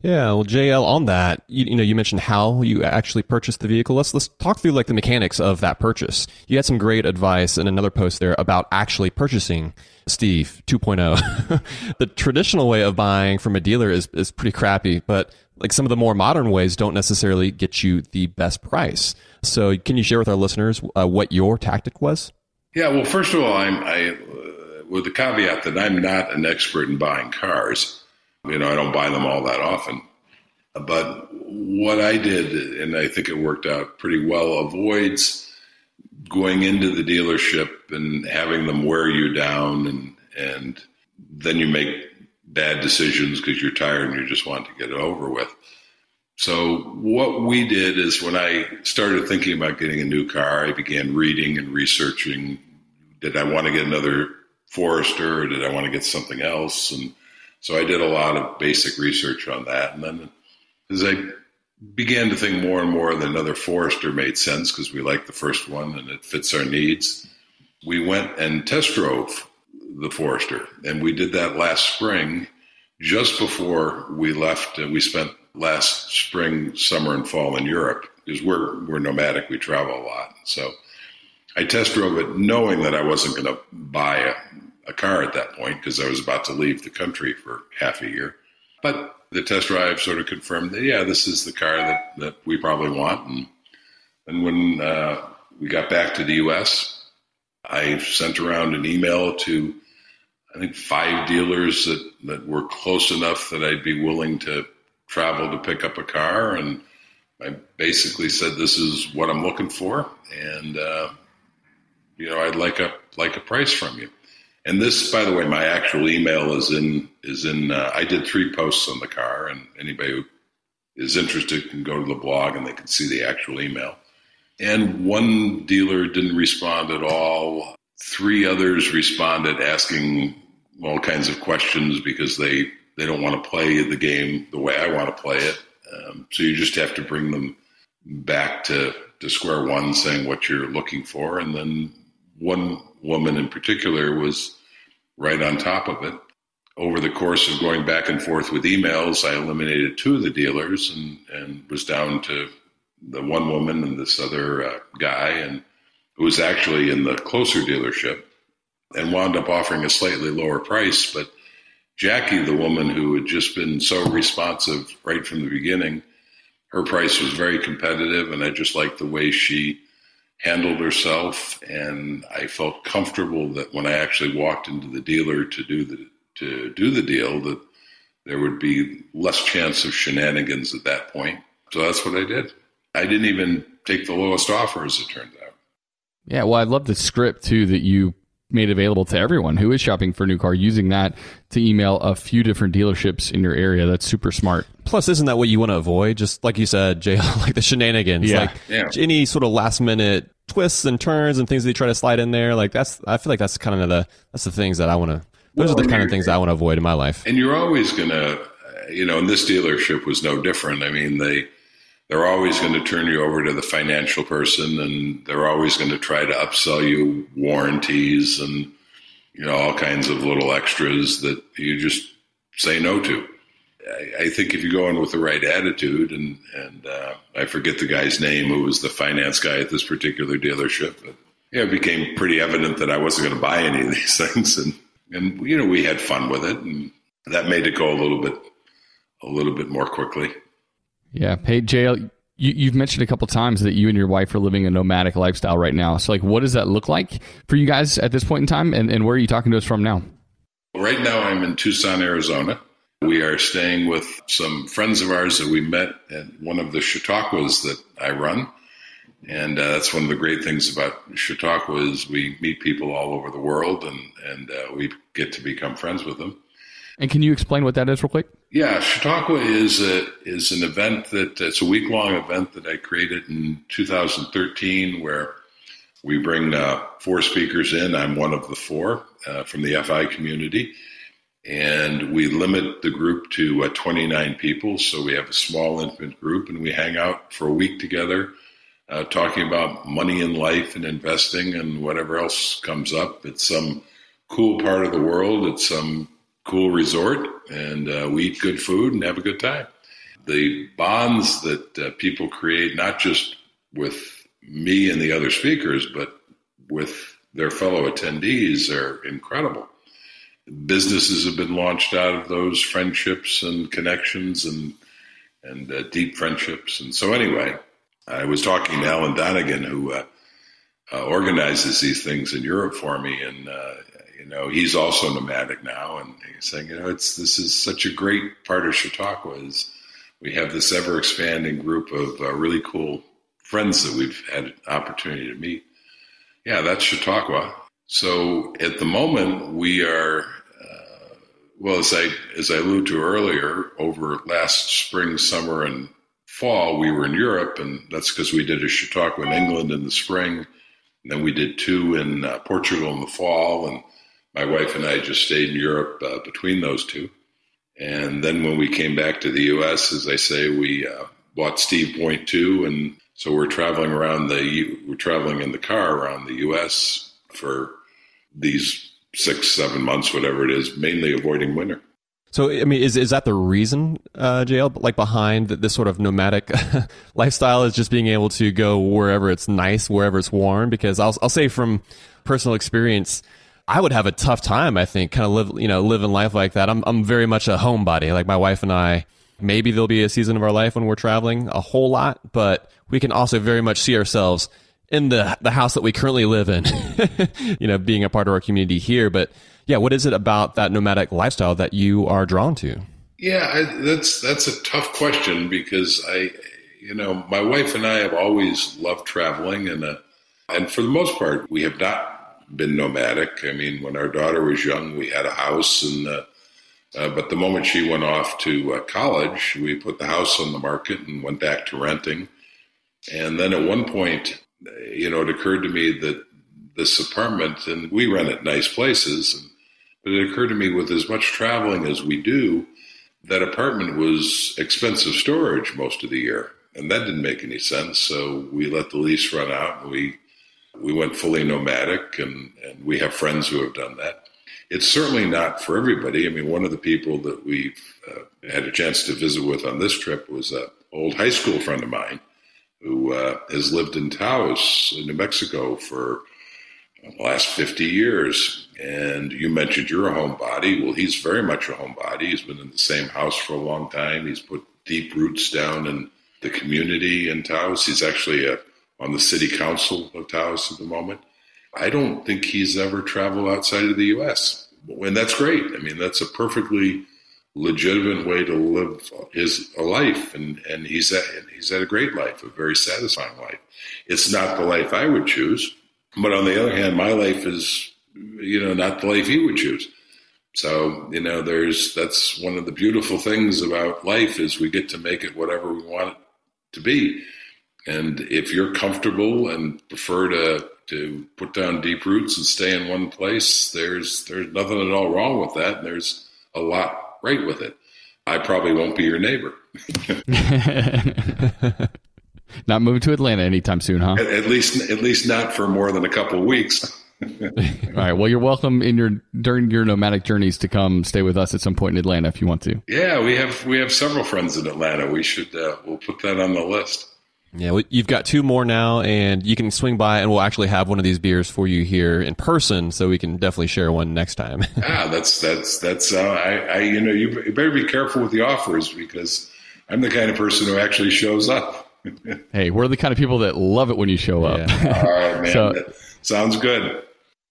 Yeah, well, JL, on that, you, you, know, you mentioned how you actually purchased the vehicle. Let's let's talk through like the mechanics of that purchase. You had some great advice in another post there about actually purchasing Steve 2.0. the traditional way of buying from a dealer is is pretty crappy, but like some of the more modern ways don't necessarily get you the best price. So, can you share with our listeners uh, what your tactic was? Yeah, well, first of all, I'm I uh, with the caveat that I'm not an expert in buying cars. You know, I don't buy them all that often. But what I did, and I think it worked out pretty well, avoids going into the dealership and having them wear you down and and then you make bad decisions because you're tired and you just want to get it over with. So what we did is when I started thinking about getting a new car, I began reading and researching. Did I want to get another Forester or did I want to get something else? And so I did a lot of basic research on that. And then as I began to think more and more that another Forester made sense because we liked the first one and it fits our needs, we went and test drove the Forester. And we did that last spring just before we left. Uh, we spent last spring, summer, and fall in Europe because we're, we're nomadic, we travel a lot. So I test drove it knowing that I wasn't going to buy a, a car at that point because I was about to leave the country for half a year. But the test drive sort of confirmed that, yeah, this is the car that, that we probably want. And, and when uh, we got back to the U.S., I sent around an email to, I think, five dealers that, that were close enough that I'd be willing to travel to pick up a car. And I basically said, this is what I'm looking for. And, uh, you know, I'd like a, like a price from you. And this, by the way, my actual email is in is in. Uh, I did three posts on the car, and anybody who is interested can go to the blog and they can see the actual email. And one dealer didn't respond at all. Three others responded asking all kinds of questions because they they don't want to play the game the way I want to play it. Um, so you just have to bring them back to to square one, saying what you're looking for, and then one woman in particular was right on top of it. Over the course of going back and forth with emails, I eliminated two of the dealers and, and was down to the one woman and this other uh, guy, and who was actually in the closer dealership and wound up offering a slightly lower price. But Jackie, the woman who had just been so responsive right from the beginning, her price was very competitive, and I just liked the way she handled herself, and I felt comfortable that when I actually walked into the dealer to do the to do the deal, that there would be less chance of shenanigans at that point. So that's what I did. I didn't even take the lowest offer, as it turned out. Yeah, well, I love the script too that you made available to everyone who is shopping for a new car using that to email a few different dealerships in your area. That's super smart. Plus, isn't that what you want to avoid? Just like you said, Jay, like the shenanigans, Yeah. like Yeah. any sort of last minute twists and turns and things that you try to slide in there. Like that's, I feel like that's kind of the that's the things that I want to. Those Well, are the kind of things that I want to avoid in my life. And you're always going to, you know, and this dealership was no different. I mean, they they're always going to turn you over to the financial person, and they're always going to try to upsell you warranties and you know all kinds of little extras that you just say no to. I, I think if you go in with the right attitude, and and uh, I forget the guy's name who was the finance guy at this particular dealership, but yeah, it became pretty evident that I wasn't going to buy any of these things, and and you know we had fun with it, and that made it go a little bit a little bit more quickly. Yeah. Hey, JL, you, you've mentioned a couple times that you and your wife are living a nomadic lifestyle right now. So, like, what does that look like for you guys at this point in time? And, and where are you talking to us from now? Right now, I'm in Tucson, Arizona. We are staying with some friends of ours that we met at one of the Chautauquas that I run. And uh, that's one of the great things about Chautauqua is we meet people all over the world and, and uh, we get to become friends with them. And can you explain what that is, real quick? Yeah, Chautauqua is a, is an event that it's a week long event that I created in 2013, where we bring uh, four speakers in. I'm one of the four uh, from the FI community, and we limit the group to uh, 29 people. So we have a small, intimate group, and we hang out for a week together, uh, talking about money and life and investing and whatever else comes up. It's some cool part of the world. It's some cool resort, and uh, we eat good food and have a good time. The bonds that uh, people create, not just with me and the other speakers, but with their fellow attendees, are incredible. Businesses have been launched out of those friendships and connections and and uh, deep friendships. And so, anyway, I was talking to Alan Donegan, who uh, uh, organizes these things in Europe for me, and uh, know he's also nomadic now, and he's saying, you know, it's this is such a great part of Chautauqua is we have this ever expanding group of uh, really cool friends that we've had an opportunity to meet. Yeah, that's Chautauqua. So at the moment, we are, uh, well, as I as I alluded to earlier, over last spring, summer, and fall, we were in Europe, and that's because we did a Chautauqua in England in the spring, and then we did two in uh, Portugal in the fall, and my wife and I just stayed in Europe uh, between those two. And then when we came back to the U.S., as I say, we uh, bought Steve Point two, and so we're traveling around the we're traveling in the car around the U.S. for these six seven months, whatever it is, mainly avoiding winter. So, I mean, is is that the reason, uh, JL, like behind this sort of nomadic lifestyle is just being able to go wherever it's nice, wherever it's warm? Because I'll I'll say from personal experience, I would have a tough time. I think kind of live, you know, living life like that. I'm I'm very much a homebody. Like my wife and I, maybe there'll be a season of our life when we're traveling a whole lot, but we can also very much see ourselves in the the house that we currently live in. you know, being a part of our community here, but yeah, what is it about that nomadic lifestyle that you are drawn to? Yeah, I, that's that's a tough question because I, you know, my wife and I have always loved traveling, and uh, and for the most part, we have not been nomadic. I mean, when our daughter was young, we had a house, and uh, uh, but the moment she went off to uh, college, we put the house on the market and went back to renting. And then at one point, you know, it occurred to me that this apartment, and we rent at nice places, but it occurred to me with as much traveling as we do, that apartment was expensive storage most of the year, and that didn't make any sense. So we let the lease run out, and we we went fully nomadic, and, and we have friends who have done that. It's certainly not for everybody. I mean, one of the people that we've uh, had a chance to visit with on this trip was an old high school friend of mine who uh, has lived in Taos, New Mexico, for the last 50 years. And you mentioned you're a homebody. Well, he's very much a homebody. He's been in the same house for a long time. He's put deep roots down in the community in Taos. He's actually uh on the city council of Taos at the moment. I don't think he's ever traveled outside of the U.S. And that's great. I mean, that's a perfectly legitimate way to live his a life, and and he's had, he's had a great life, a very satisfying life. It's not the life I would choose, but on the other hand, my life is you know not the life he would choose. So you know, there's that's one of the beautiful things about life is we get to make it whatever we want it to be. And if you're comfortable and prefer to to put down deep roots and stay in one place, there's there's nothing at all wrong with that. And there's a lot right with it. I probably won't be your neighbor. not moving to Atlanta anytime soon, huh? At, at least at least not for more than a couple of weeks. All right. Well, you're welcome in your during your nomadic journeys to come stay with us at some point in Atlanta if you want to. Yeah, we have we have several friends in Atlanta. We should uh, we'll put that on the list. Yeah, well, you've got two more now, and you can swing by, and we'll actually have one of these beers for you here in person, so we can definitely share one next time. ah, that's that's that's. Uh, I, I, you know, you, you better be careful with the offers because I'm the kind of person who actually shows up. hey, we're the kind of people that love it when you show up. Yeah. All right, man. so, sounds good.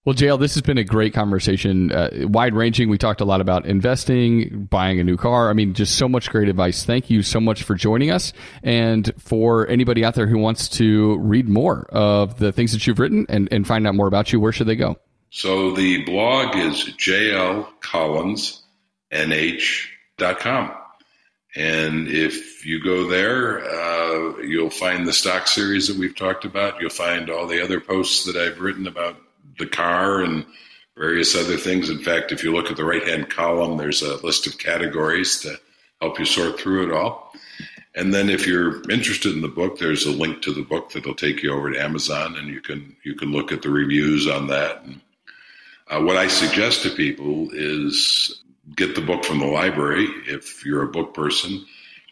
Well, JL, this has been a great conversation, uh, wide ranging. We talked a lot about investing, buying a new car. I mean, just so much great advice. Thank you so much for joining us. And for anybody out there who wants to read more of the things that you've written and, and find out more about you, where should they go? So the blog is jlcollinsnh.com. And if you go there, uh, you'll find the stock series that we've talked about. You'll find all the other posts that I've written about the car and various other things. In fact, if you look at the right hand column, there's a list of categories to help you sort through it all. And then if you're interested in the book, there's a link to the book that'll take you over to Amazon and you can you can look at the reviews on that. And, uh, what I suggest to people is get the book from the library if you're a book person.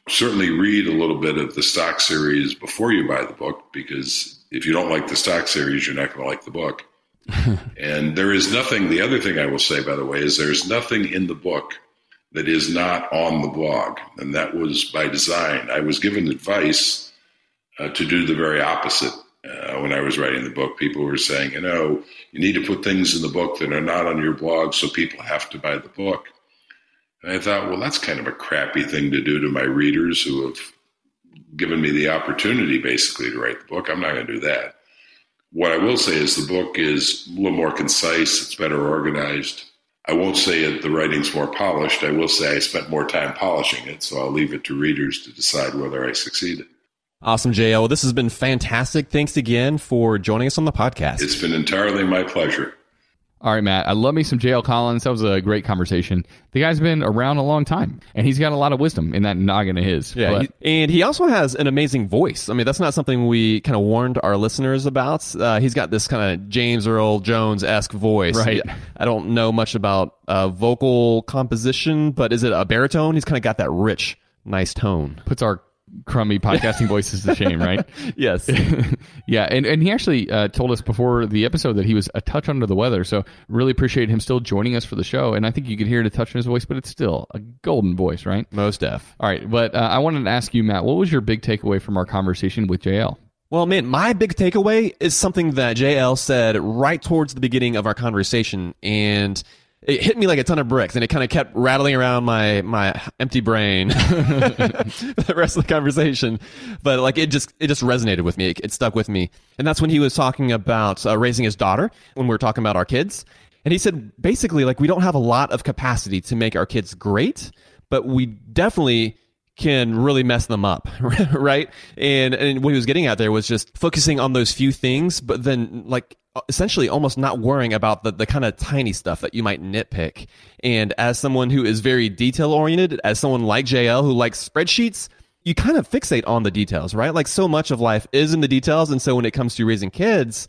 Certainly read a little bit of the stock series before you buy the book because if you don't like the stock series, you're not going to like the book. And there is nothing, the other thing I will say, by the way, is there's nothing in the book that is not on the blog. And that was by design. I was given advice uh, to do the very opposite. Uh, when I was writing the book, people were saying, you know, you need to put things in the book that are not on your blog so people have to buy the book. And I thought, well, that's kind of a crappy thing to do to my readers who have given me the opportunity basically to write the book. I'm not going to do that. What I will say is the book is a little more concise, it's better organized. I won't say it, the writing's more polished. I will say I spent more time polishing it, so I'll leave it to readers to decide whether I succeeded. Awesome, JL. Well, this has been fantastic. Thanks again for joining us on the podcast. It's been entirely my pleasure. All right, Matt. I love me some JL Collins. That was a great conversation. The guy's been around a long time, and he's got a lot of wisdom in that noggin of his. Yeah, he, and he also has an amazing voice. I mean, that's not something we kind of warned our listeners about. Uh, he's got this kind of James Earl Jones esque voice. Right. I don't know much about uh, vocal composition, but is it a baritone? He's kind of got that rich, nice tone. Puts our crummy podcasting voices to shame, right? yes. yeah, and, and he actually uh, told us before the episode that he was a touch under the weather. So really appreciate him still joining us for the show. And I think you can hear the touch in his voice, but it's still a golden voice, right? Most deaf. All right, but uh, I wanted to ask you, Matt, what was your big takeaway from our conversation with JL? Well, man, my big takeaway is something that JL said right towards the beginning of our conversation, and it hit me like a ton of bricks and it kind of kept rattling around my my empty brain the rest of the conversation. But like it just it just resonated with me. It, it stuck with me. And that's when he was talking about uh, raising his daughter when we were talking about our kids. And he said basically like we don't have a lot of capacity to make our kids great but we definitely can really mess them up, right? And and what he was getting at there was just focusing on those few things, but then like essentially almost not worrying about the, the kind of tiny stuff that you might nitpick. And as someone who is very detail oriented, as someone like JL who likes spreadsheets, you kind of fixate on the details, right? Like so much of life is in the details. And so when it comes to raising kids,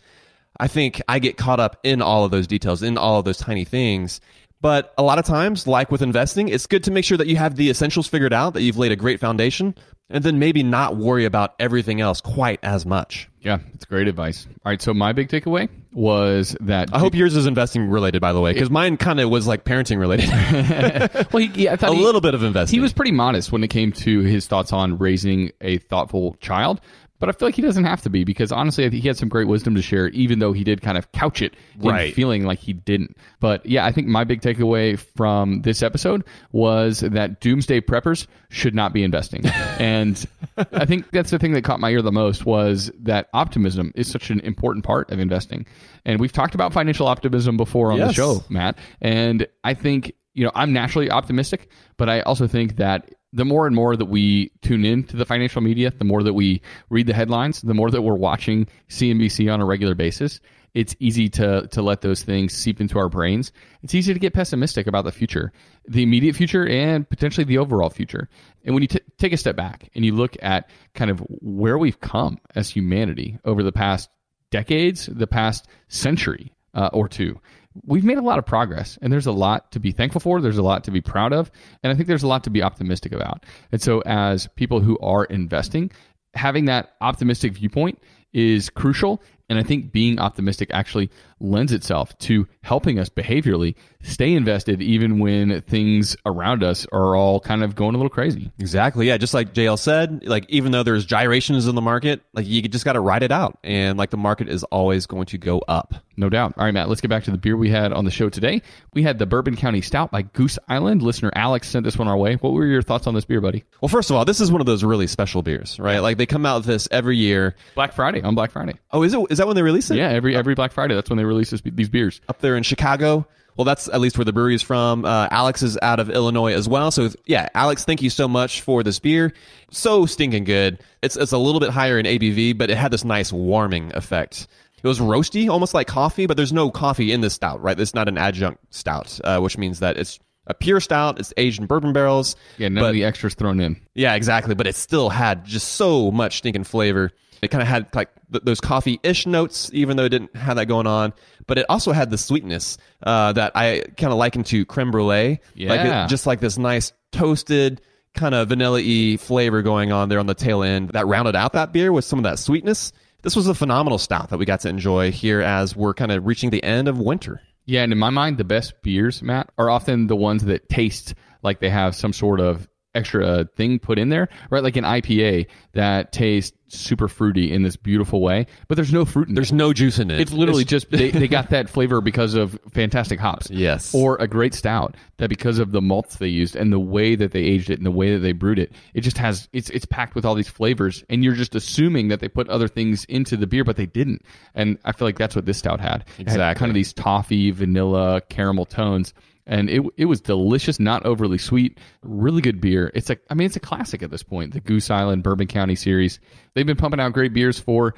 I think I get caught up in all of those details, in all of those tiny things. But a lot of times, like with investing, it's good to make sure that you have the essentials figured out, that you've laid a great foundation, and then maybe not worry about everything else quite as much. Yeah, it's great advice. All right, so my big takeaway was that I hope yours is investing related, by the way, because mine kind of was like parenting related. well, he, yeah, I thought a he, little bit of investing. He was pretty modest when it came to his thoughts on raising a thoughtful child, but I feel like he doesn't have to be because honestly, I think he had some great wisdom to share, even though he did kind of couch it in Right. feeling like he didn't. But yeah, I think my big takeaway from this episode was that doomsday preppers should not be investing. and I think that's the thing that caught my ear the most was that optimism is such an important part of investing. And we've talked about financial optimism before on the show, Matt. And I think, you know, I'm naturally optimistic, but I also think that the more and more that we tune in to the financial media, the more that we read the headlines, the more that we're watching CNBC on a regular basis, it's easy to to let those things seep into our brains. It's easy to get pessimistic about the future, the immediate future, and potentially the overall future. And when you t- take a step back and you look at kind of where we've come as humanity over the past decades, the past century uh, or two, we've made a lot of progress, and there's a lot to be thankful for. There's a lot to be proud of, and I think there's a lot to be optimistic about. And so, as people who are investing, having that optimistic viewpoint is crucial. And I think being optimistic actually lends itself to helping us behaviorally stay invested even when things around us are all kind of going a little crazy. Exactly. Yeah. Just like JL said, like even though there's gyrations in the market, like you just got to ride it out. And like the market is always going to go up. No doubt. All right, Matt, let's get back to the beer we had on the show today. We had the Bourbon County Stout by Goose Island. Listener Alex sent this one our way. What were your thoughts on this beer, buddy? Well, first of all, this is one of those really special beers, right? Like they come out with this every year. Black Friday, on Black Friday. Oh, is it? Is that when they release it? Yeah, every every Black Friday, that's when they release this, these beers. Up there in Chicago. Well, that's at least where the brewery is from. Uh, Alex is out of Illinois as well. So yeah, Alex, thank you so much for this beer. So stinking good. It's it's a little bit higher in ABV, but it had this nice warming effect. It was roasty, almost like coffee, but there's no coffee in this stout, right? It's not an adjunct stout, uh, which means that it's a pure stout. It's aged in bourbon barrels. Yeah, none but- of the extras thrown in. Yeah, exactly. But it still had just so much stinking flavor. It kind of had like th- those coffee-ish notes, even though it didn't have that going on. But it also had the sweetness uh, that I kind of liken to creme brulee. Like it, just like this nice toasted kind of vanilla-y flavor going on there on the tail end that rounded out that beer with some of that sweetness. This was a phenomenal stout that we got to enjoy here as we're kind of reaching the end of winter. Yeah, and in my mind, the best beers, Matt, are often the ones that taste like they have some sort of extra uh, thing put in there, right? Like an IPA that tastes super fruity in this beautiful way, but there's no fruit in there. There's no juice in it. It's literally just they, they got that flavor because of fantastic hops. Yes. Or a great stout that because of the malts they used and the way that they aged it and the way that they brewed it, it just has it's it's packed with all these flavors and you're just assuming that they put other things into the beer, but they didn't. And I feel like that's what this stout had. It had Exactly. kind of these toffee, vanilla, caramel tones. And it it was delicious, not overly sweet, really good beer. It's a I mean it's a classic at this point. The Goose Island Bourbon County series. They've been pumping out great beers for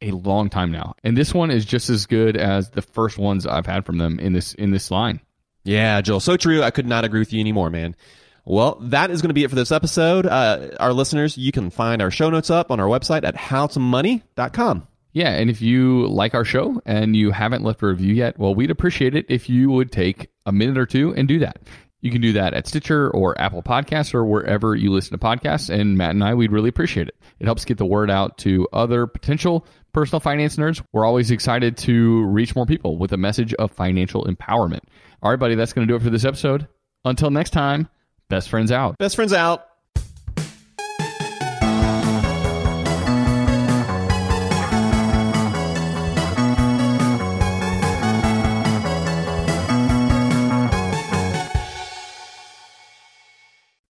a long time now. And this one is just as good as the first ones I've had from them in this in this line. Yeah, Joel, so true. I could not agree with you anymore, man. Well, that is going to be it for this episode. Uh, our listeners, you can find our show notes up on our website at howtomoney.com. Yeah, and if you like our show and you haven't left a review yet, well, we'd appreciate it if you would take a minute or two and do that. You can do that at Stitcher or Apple Podcasts or wherever you listen to podcasts. And Matt and I, we'd really appreciate it. It helps get the word out to other potential personal finance nerds. We're always excited to reach more people with a message of financial empowerment. All right, buddy, that's going to do it for this episode. Until next time, best friends out. Best friends out.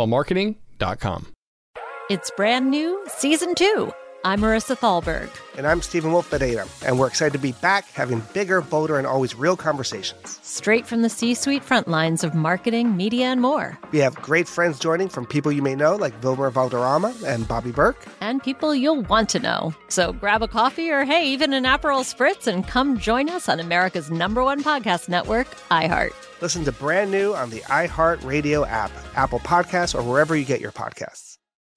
upswellmarketing.com. It's brand new, season two. I'm Marisa Thalberg. And I'm Stephen Wolf Bedata, and we're excited to be back having bigger, bolder, and always real conversations. Straight from the C suite front lines of marketing, media, and more. We have great friends joining from people you may know, like Wilmer Valderrama and Bobby Berk. And people you'll want to know. So grab a coffee or, hey, even an Aperol Spritz and come join us on America's number one podcast network, iHeart. Listen to brand new on the iHeart Radio app, Apple Podcasts, or wherever you get your podcasts.